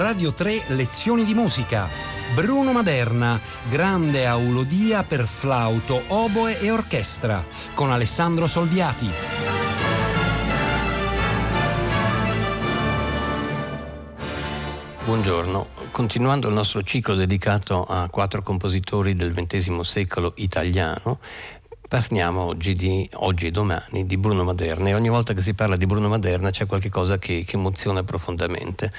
Radio 3 Lezioni di musica. Bruno Maderna, grande aulodia per flauto, oboe e orchestra, con Alessandro Solviati. Buongiorno, continuando il nostro ciclo dedicato a quattro compositori del XX secolo italiano, Parliamo oggi, di, oggi e domani di Bruno Maderna e ogni volta che si parla di Bruno Maderna c'è qualcosa che, che emoziona profondamente.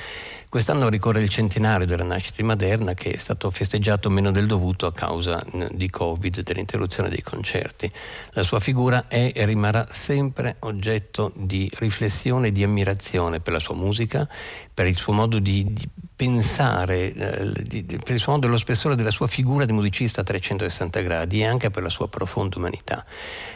Quest'anno ricorre il centenario della nascita di Maderna che è stato festeggiato meno del dovuto a causa di Covid, dell'interruzione dei concerti. La sua figura è e rimarrà sempre oggetto di riflessione e di ammirazione per la sua musica, per il suo modo di, di pensare, eh, per il suo modo dello spessore della sua figura di musicista a 360 gradi e anche per la sua profonda umanità.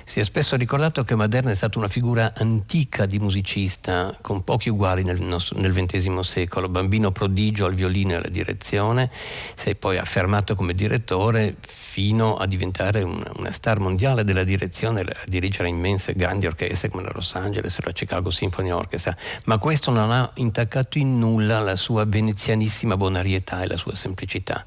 Si è spesso ricordato che Maderna è stata una figura antica di musicista con pochi uguali nel, nostro, nel XX secolo bambino prodigio al violino e alla direzione, si è poi affermato come direttore fino a diventare una, una star mondiale della direzione, a dirigere immense grandi orchestre come la Los Angeles la Chicago Symphony Orchestra, ma questo non ha intaccato in nulla la sua venezianissima bonarietà e la sua semplicità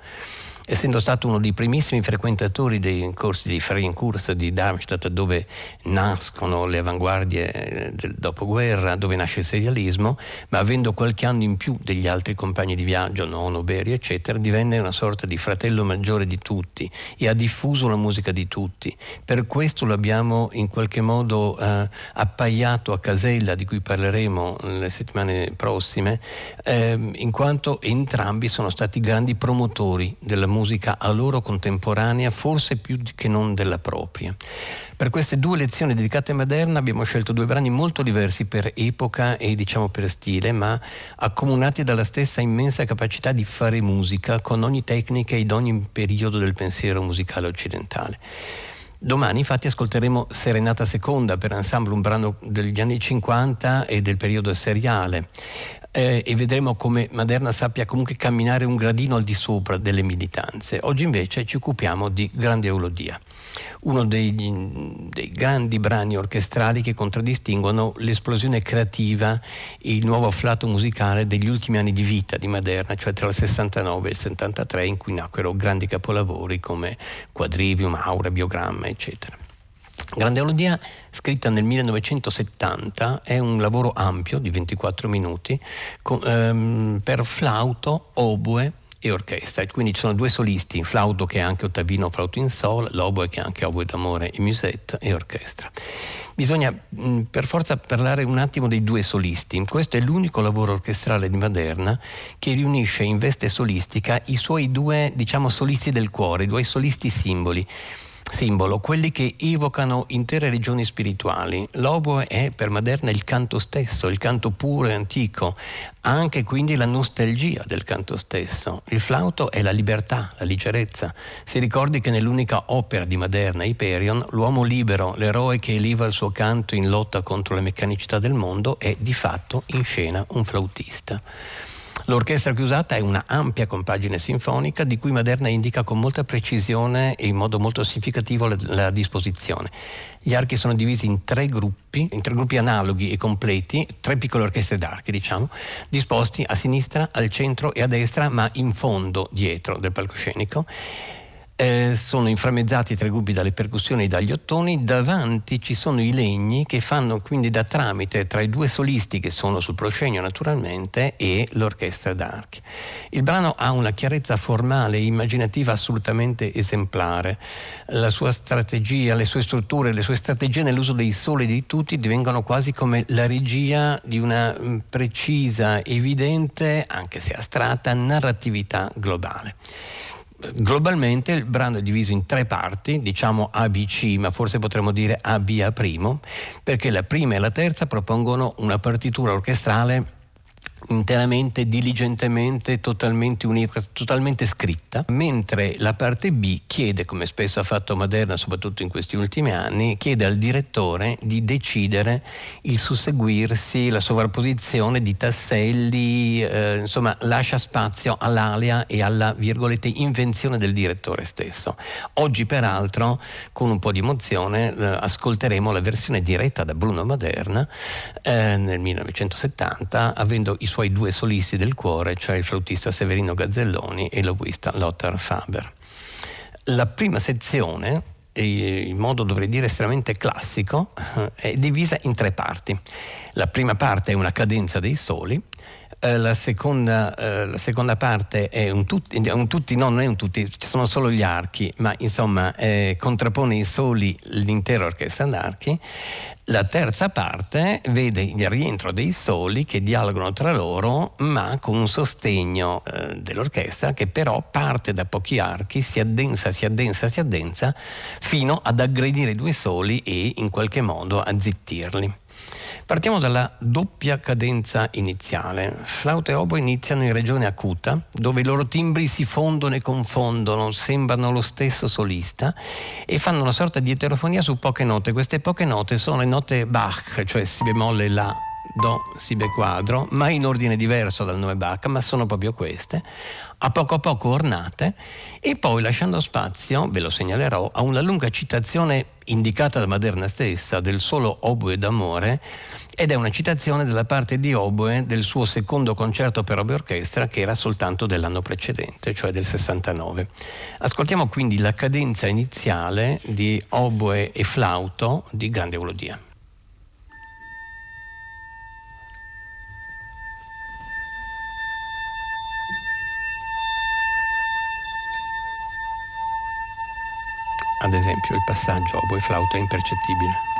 essendo stato uno dei primissimi frequentatori dei corsi di Freinkurs di Darmstadt dove nascono le avanguardie eh, del dopoguerra, dove nasce il serialismo, ma avendo qualche anno in più degli altri compagni di viaggio, Nono, Beri, eccetera, divenne una sorta di fratello maggiore di tutti e ha diffuso la musica di tutti. Per questo l'abbiamo in qualche modo eh, appaiato a Casella, di cui parleremo nelle settimane prossime, eh, in quanto entrambi sono stati grandi promotori della musica musica a loro contemporanea, forse più che non della propria. Per queste due lezioni dedicate a Maderna abbiamo scelto due brani molto diversi per epoca e diciamo per stile, ma accomunati dalla stessa immensa capacità di fare musica con ogni tecnica ed ogni periodo del pensiero musicale occidentale. Domani infatti ascolteremo Serenata Seconda per ensemble, un brano degli anni 50 e del periodo seriale eh, e vedremo come Maderna sappia comunque camminare un gradino al di sopra delle militanze. Oggi invece ci occupiamo di Grande Eulodia, uno dei, dei grandi brani orchestrali che contraddistinguono l'esplosione creativa e il nuovo afflato musicale degli ultimi anni di vita di Maderna, cioè tra il 69 e il 73 in cui nacquero grandi capolavori come Quadrivium, Aura, Biogramma, eccetera. Grande Melodia, scritta nel 1970, è un lavoro ampio di 24 minuti con, ehm, per flauto, oboe e orchestra. Quindi ci sono due solisti, flauto che è anche ottavino, flauto in sol, l'oboe che è anche oboe d'amore e musette e orchestra. Bisogna mh, per forza parlare un attimo dei due solisti. Questo è l'unico lavoro orchestrale di Maderna che riunisce in veste solistica i suoi due, diciamo, solisti del cuore, i due solisti simboli simbolo, quelli che evocano intere regioni spirituali. L'oboe è per Maderna il canto stesso, il canto puro e antico, anche quindi la nostalgia del canto stesso. Il flauto è la libertà, la leggerezza. Si ricordi che nell'unica opera di Maderna, Hyperion, l'uomo libero, l'eroe che eliva il suo canto in lotta contro la meccanicità del mondo, è di fatto in scena un flautista. L'orchestra che usata è una ampia compagine sinfonica di cui Maderna indica con molta precisione e in modo molto significativo la, la disposizione. Gli archi sono divisi in tre gruppi, in tre gruppi analoghi e completi, tre piccole orchestre d'archi, diciamo, disposti a sinistra, al centro e a destra, ma in fondo, dietro del palcoscenico eh, sono inframmezzati tre gruppi dalle percussioni e dagli ottoni, davanti ci sono i legni che fanno quindi da tramite tra i due solisti che sono sul proscenio naturalmente e l'orchestra d'archi. Il brano ha una chiarezza formale e immaginativa assolutamente esemplare. La sua strategia, le sue strutture, le sue strategie nell'uso dei soli di tutti divengono quasi come la regia di una mm, precisa, evidente, anche se astratta, narratività globale globalmente il brano è diviso in tre parti, diciamo ABC, ma forse potremmo dire ABA primo, perché la prima e la terza propongono una partitura orchestrale interamente, diligentemente, totalmente unica, totalmente scritta, mentre la parte B chiede, come spesso ha fatto Maderna, soprattutto in questi ultimi anni, chiede al direttore di decidere il susseguirsi, la sovrapposizione di tasselli, eh, insomma lascia spazio all'alia e alla virgolette invenzione del direttore stesso. Oggi peraltro, con un po' di emozione, eh, ascolteremo la versione diretta da Bruno Maderna eh, nel 1970, avendo i suoi due solisti del cuore, cioè il flautista Severino Gazzelloni e l'oboista Lothar Faber. La prima sezione, in modo dovrei dire estremamente classico, eh, è divisa in tre parti. La prima parte è una cadenza dei soli, eh, la, seconda, eh, la, seconda, parte è un tutti, un tutti, no, non è un tutti, ci sono solo gli archi, ma insomma eh, contrappone i soli l'intera orchestra d'archi. La terza parte vede il rientro dei soli che dialogano tra loro, ma con un sostegno eh, dell'orchestra che però parte da pochi archi, si addensa, si addensa, si addensa, fino ad aggredire i due soli e in qualche modo a zittirli. Partiamo dalla doppia cadenza iniziale. Flauto e oboe iniziano in regione acuta, dove i loro timbri si fondono e confondono, sembrano lo stesso solista e fanno una sorta di eterofonia su poche note. Queste poche note sono le note Bach, cioè Si bemolle La, Do, Si be quadro, ma in ordine diverso dal nome Bach, ma sono proprio queste, a poco a poco ornate e poi lasciando spazio, ve lo segnalerò, a una lunga citazione indicata da Maderna stessa del solo oboe d'amore ed è una citazione della parte di oboe del suo secondo concerto per oboe orchestra che era soltanto dell'anno precedente, cioè del 69. Ascoltiamo quindi la cadenza iniziale di oboe e flauto di grande eulodia. Ad esempio il passaggio oboe-flauto è impercettibile.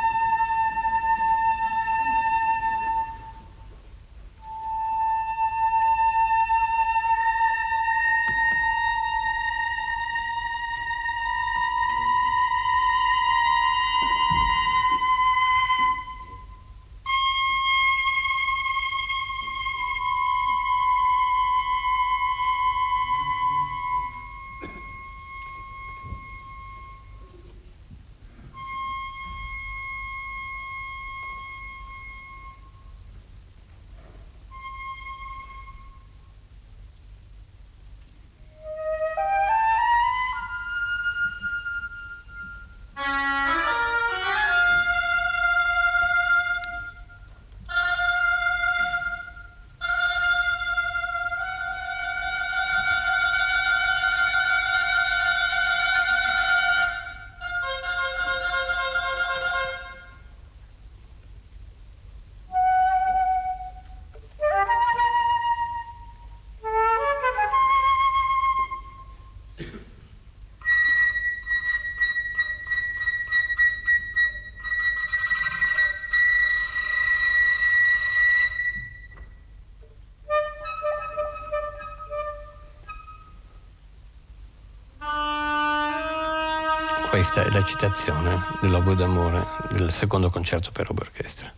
Questa è la citazione dell'Oboe d'amore del secondo concerto per oboe orchestra.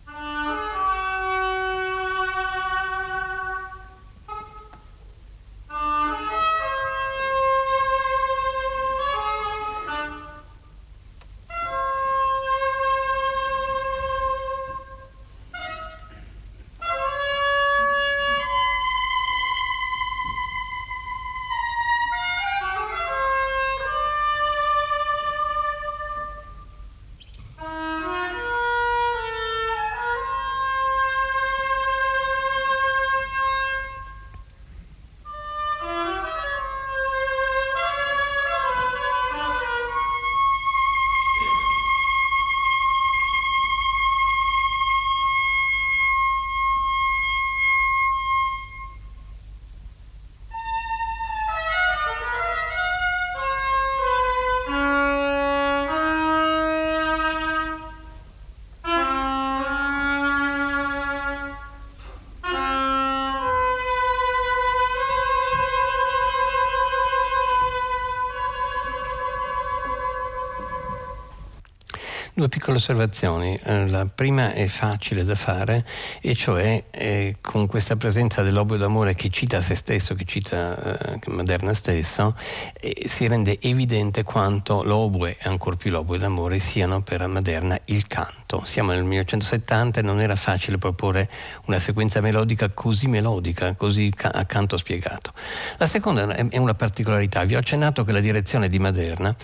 Due piccole osservazioni. Eh, la prima è facile da fare e cioè eh, con questa presenza dell'oboe d'amore che cita se stesso, che cita eh, Maderna stesso, eh, si rende evidente quanto l'oboe e ancor più l'oboe d'amore siano per Maderna il canto. Siamo nel 1970 e non era facile proporre una sequenza melodica così melodica, così ca- a canto spiegato. La seconda è una particolarità. Vi ho accennato che la direzione di Maderna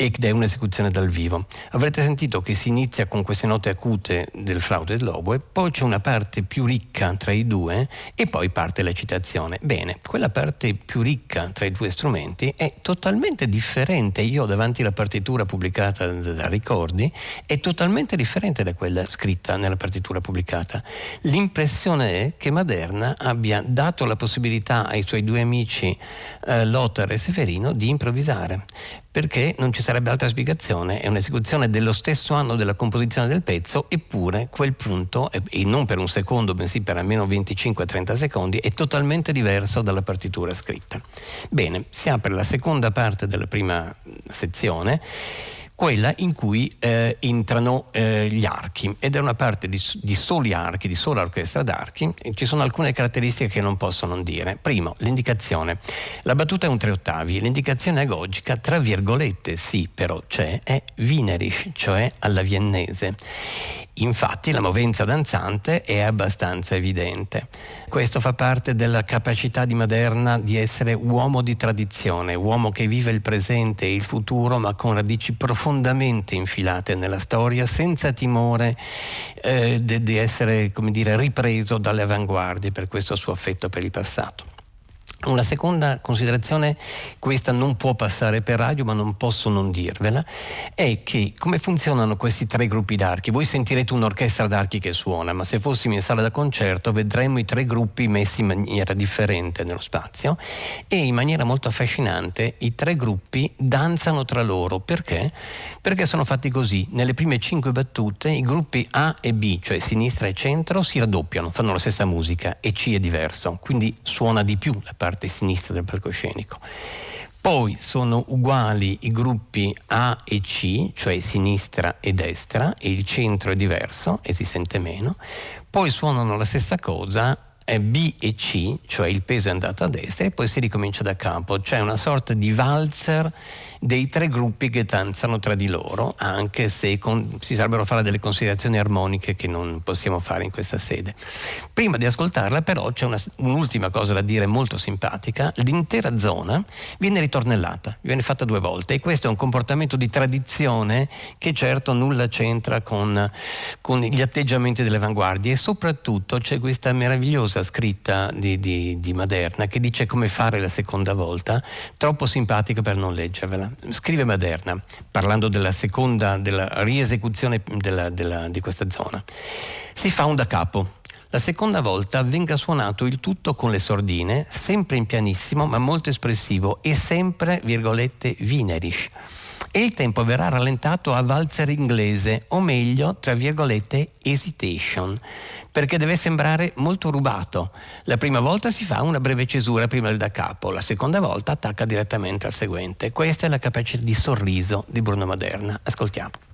ed è un'esecuzione dal vivo. Avrete sentito che si inizia con queste note acute del flauto e dell'oboe, poi c'è una parte più ricca tra i due e poi parte la citazione. Bene, quella parte più ricca tra i due strumenti è totalmente differente. Io davanti alla partitura pubblicata da Ricordi è totalmente differente da quella scritta nella partitura pubblicata. L'impressione è che Maderna abbia dato la possibilità ai suoi due amici eh, Lothar e Severino di improvvisare perché non ci sarebbe altra spiegazione, è un'esecuzione dello stesso anno della composizione del pezzo, eppure quel punto, e non per un secondo, bensì per almeno 25-30 secondi, è totalmente diverso dalla partitura scritta. Bene, si apre la seconda parte della prima sezione quella in cui eh, entrano eh, gli archi ed è una parte di, di, soli archi, di sola orchestra d'archi. Ci sono alcune caratteristiche che non posso non dire. Primo, l'indicazione. La battuta è un tre ottavi, l'indicazione agogica, tra virgolette, sì, però c'è, è Wienerisch, cioè alla viennese. Infatti la movenza danzante è abbastanza evidente. Questo fa parte della capacità di Maderna di essere uomo di tradizione, uomo che vive il presente e il futuro ma con radici profondamente infilate nella storia, senza timore eh, di essere dire, ripreso dalle avanguardie per questo suo affetto per il passato. Una seconda considerazione, questa non può passare per radio, ma non posso non dirvela, è che come funzionano questi tre gruppi d'archi? Voi sentirete un'orchestra d'archi che suona, ma se fossimo in sala da concerto vedremmo i tre gruppi messi in maniera differente nello spazio e in maniera molto affascinante i tre gruppi danzano tra loro. Perché? Perché sono fatti così. Nelle prime cinque battute i gruppi A e B, cioè sinistra e centro, si raddoppiano, fanno la stessa musica e C è diverso, quindi suona di più la parte parte sinistra del palcoscenico. Poi sono uguali i gruppi A e C, cioè sinistra e destra, e il centro è diverso e si sente meno. Poi suonano la stessa cosa B e C, cioè il peso è andato a destra, e poi si ricomincia da capo, cioè una sorta di valzer dei tre gruppi che danzano tra di loro, anche se con, si sarebbero fare delle considerazioni armoniche che non possiamo fare in questa sede. Prima di ascoltarla però c'è una, un'ultima cosa da dire molto simpatica, l'intera zona viene ritornellata, viene fatta due volte e questo è un comportamento di tradizione che certo nulla c'entra con, con gli atteggiamenti delle avanguardie. E soprattutto c'è questa meravigliosa scritta di, di, di Maderna che dice come fare la seconda volta, troppo simpatica per non leggervela scrive Maderna, parlando della seconda, della riesecuzione della, della, di questa zona. Si fa un da capo. La seconda volta venga suonato il tutto con le sordine, sempre in pianissimo ma molto espressivo e sempre, virgolette, Wienerisch e il tempo verrà rallentato a valzer inglese, o meglio, tra virgolette, hesitation, perché deve sembrare molto rubato. La prima volta si fa una breve cesura prima del da capo, la seconda volta attacca direttamente al seguente. Questa è la capacità di sorriso di Bruno Maderna. Ascoltiamo.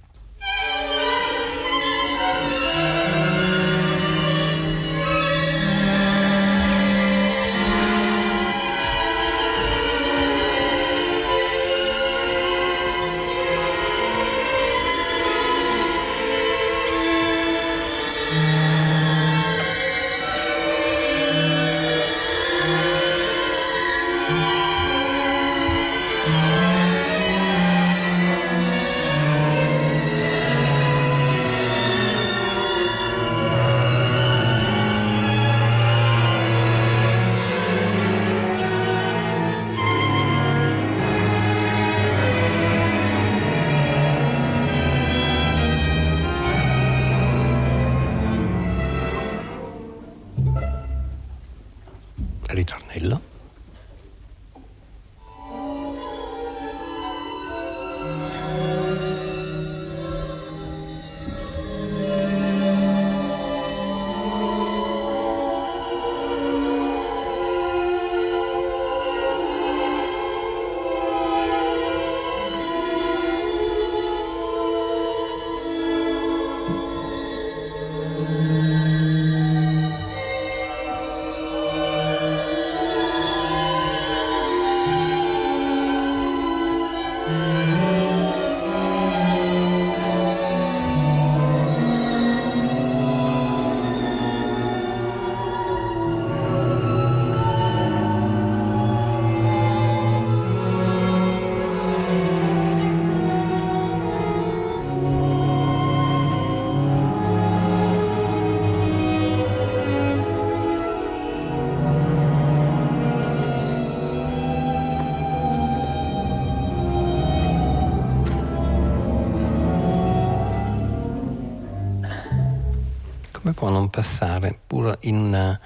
Passare, pur in una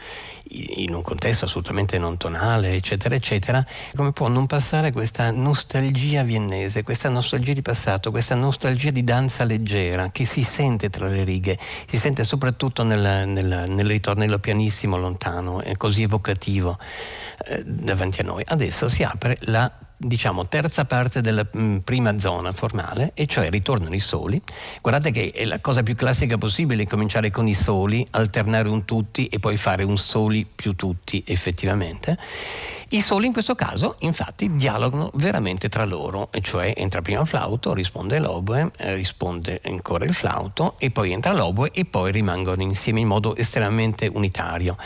in un contesto assolutamente non tonale, eccetera, eccetera, come può non passare questa nostalgia viennese, questa nostalgia di passato, questa nostalgia di danza leggera che si sente tra le righe, si sente soprattutto nel, nel, nel ritornello pianissimo lontano così evocativo eh, davanti a noi. Adesso si apre la diciamo, terza parte della mh, mm, prima zona formale, e cioè ritornano i soli. Guardate che è la cosa più classica possibile cominciare con i soli, alternare un tutti e poi fare un soli più tutti effettivamente. I soli in questo caso infatti dialogano veramente tra loro, e cioè entra prima il flauto, risponde l'oboe, eh, risponde ancora il flauto e poi entra l'oboe e poi rimangono insieme in modo estremamente unitario.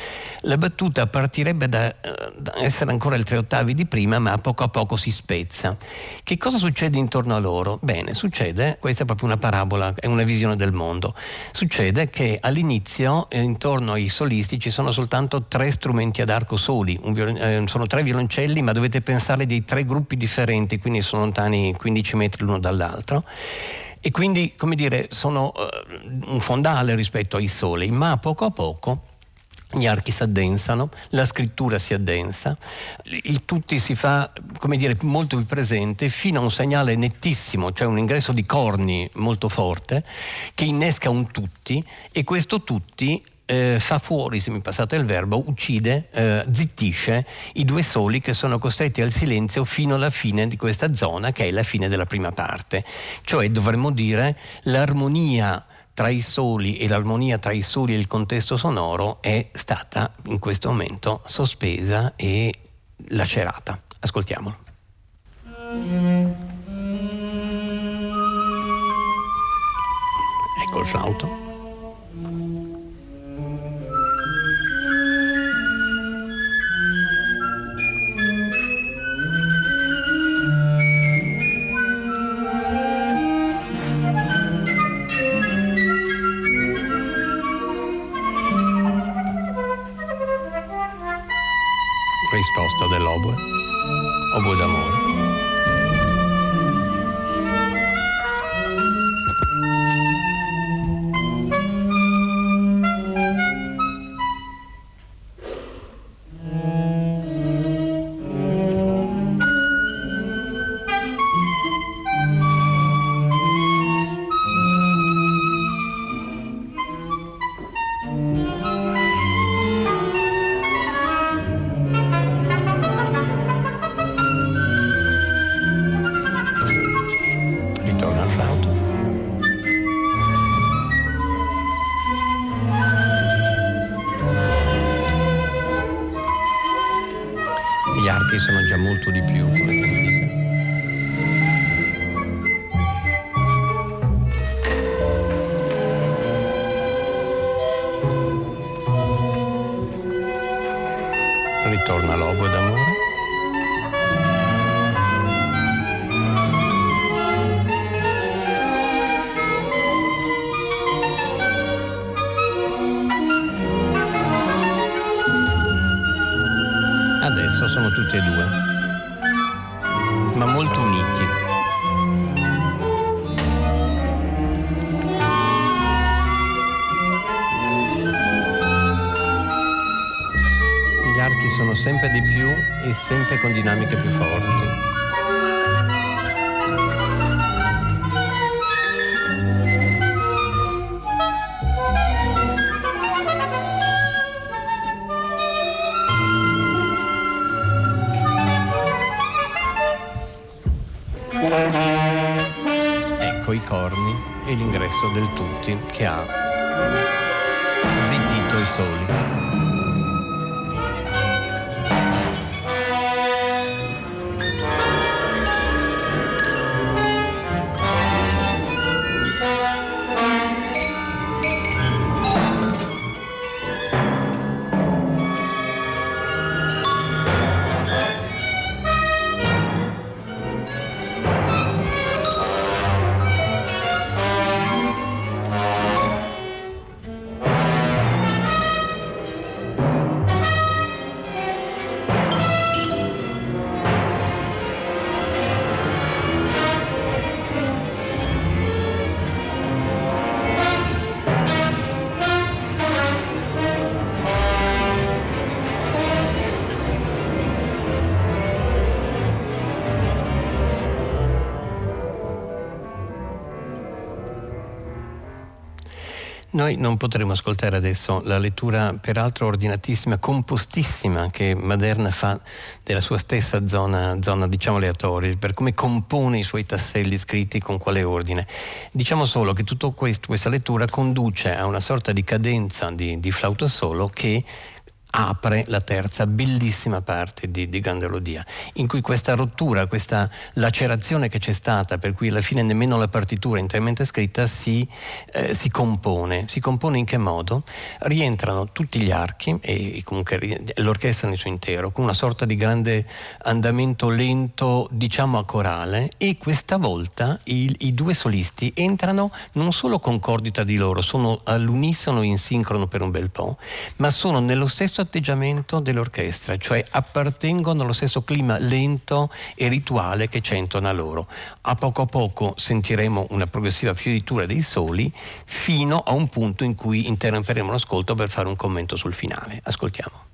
La battuta partirebbe da, eh, da essere ancora il tre ottavi di prima ma poco a poco si spezza. Che cosa succede intorno a loro? Bene, succede, questa è proprio una parabola, è una visione del mondo, succede che all'inizio eh, intorno ai solisti ci sono soltanto tre strumenti ad arco soli, viol- eh, sono tre violoncelli, ma dovete pensare di tre gruppi differenti, quindi sono lontani 15 metri l'uno dall'altro. E quindi, come dire, sono uh, un fondale rispetto ai soli, ma poco a poco gli archi si addensano, la scrittura si addensa, il tutti si fa come dire, molto più presente fino a un segnale nettissimo, cioè un ingresso di corni molto forte che innesca un tutti e questo tutti eh, fa fuori, se mi passate il verbo, uccide, eh, zittisce i due soli che sono costretti al silenzio fino alla fine di questa zona che è la fine della prima parte. Cioè dovremmo dire l'armonia tra i soli e l'armonia tra i soli e il contesto sonoro è stata in questo momento sospesa e lacerata. Ascoltiamolo. Ecco il flauto. Risposta dell'oboe, oboe d'amore. Sempre sempre con dinamiche più forti. Ecco i corni e l'ingresso del tutti che ha zittito i soli. Noi non potremo ascoltare adesso la lettura, peraltro ordinatissima, compostissima, che Maderna fa della sua stessa zona, zona diciamo aleatoria, per come compone i suoi tasselli scritti con quale ordine. Diciamo solo che tutta questa lettura conduce a una sorta di cadenza di, di flauto solo che apre la terza bellissima parte di, di Gandelodia, in cui questa rottura, questa lacerazione che c'è stata, per cui alla fine nemmeno la partitura interamente scritta si, eh, si compone. Si compone in che modo? Rientrano tutti gli archi e comunque l'orchestra nel suo intero, con una sorta di grande andamento lento, diciamo a corale, e questa volta il, i due solisti entrano non solo concordi tra di loro, sono all'unisono in sincrono per un bel po', ma sono nello stesso atteggiamento dell'orchestra, cioè appartengono allo stesso clima lento e rituale che c'è intorno a loro. A poco a poco sentiremo una progressiva fioritura dei soli fino a un punto in cui interromperemo l'ascolto per fare un commento sul finale. Ascoltiamo.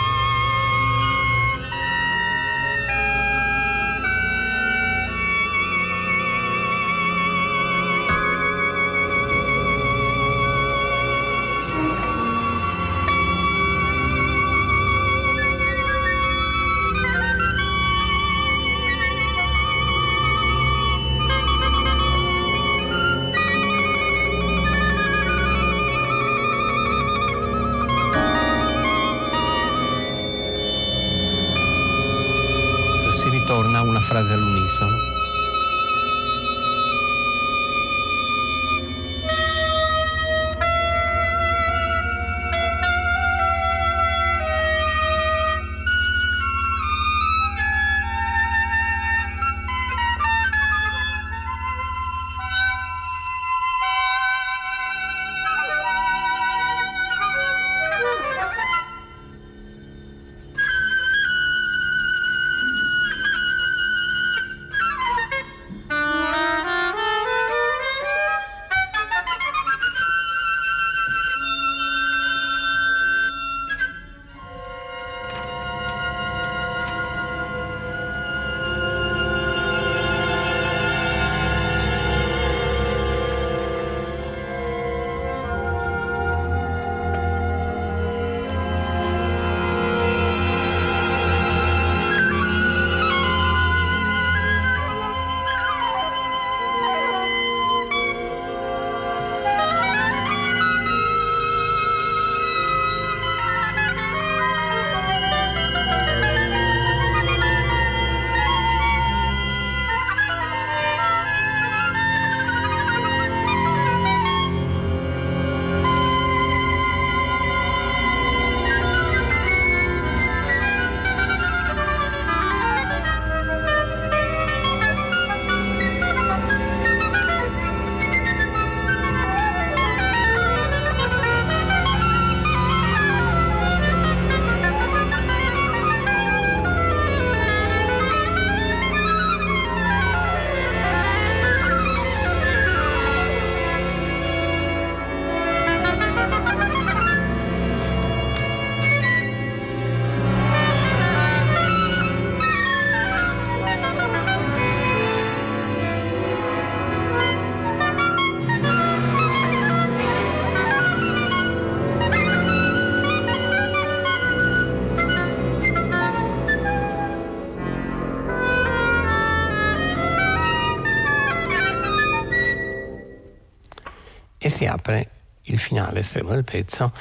e si apre il finale estremo del pezzo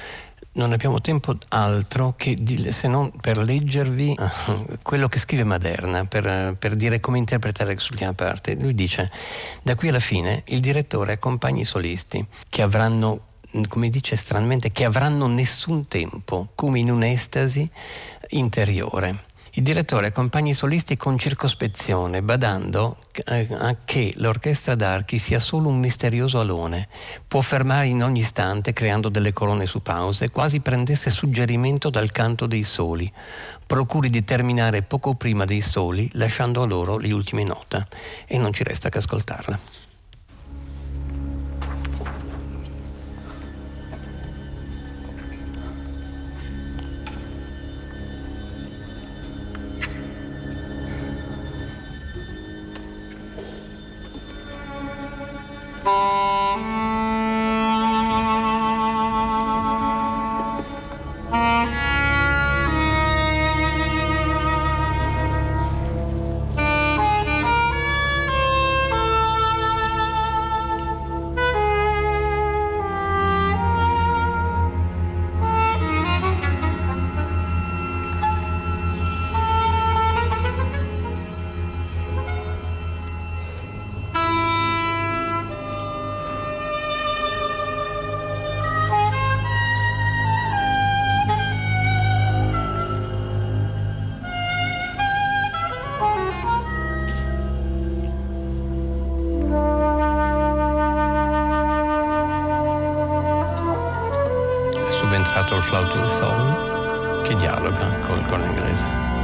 non abbiamo tempo altro che di, se non per leggervi uh, quello che scrive Maderna, per, per dire come interpretare quest'ultima parte. Lui dice, da qui alla fine il direttore accompagna i solisti che avranno come dice stranamente, che avranno nessun tempo, come in un'estasi interiore. Il direttore accompagna i solisti con circospezione, badando eh, a che l'orchestra d'archi sia solo un misterioso alone. Può fermare in ogni istante creando delle colonne su pause, quasi prendesse suggerimento dal canto dei soli. Procuri di terminare poco prima dei soli, lasciando a loro le ultime note. E non ci resta che ascoltarla. dialoga col, con inglese.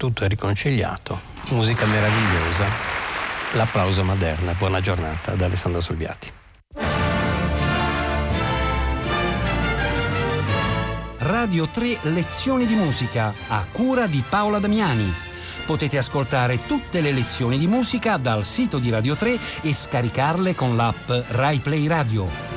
Tutto è riconciliato, musica meravigliosa, l'applauso moderna. Buona giornata da Alessandro Solviati. Radio 3 Lezioni di musica a cura di Paola Damiani. Potete ascoltare tutte le lezioni di musica dal sito di Radio 3 e scaricarle con l'app RaiPlay Radio.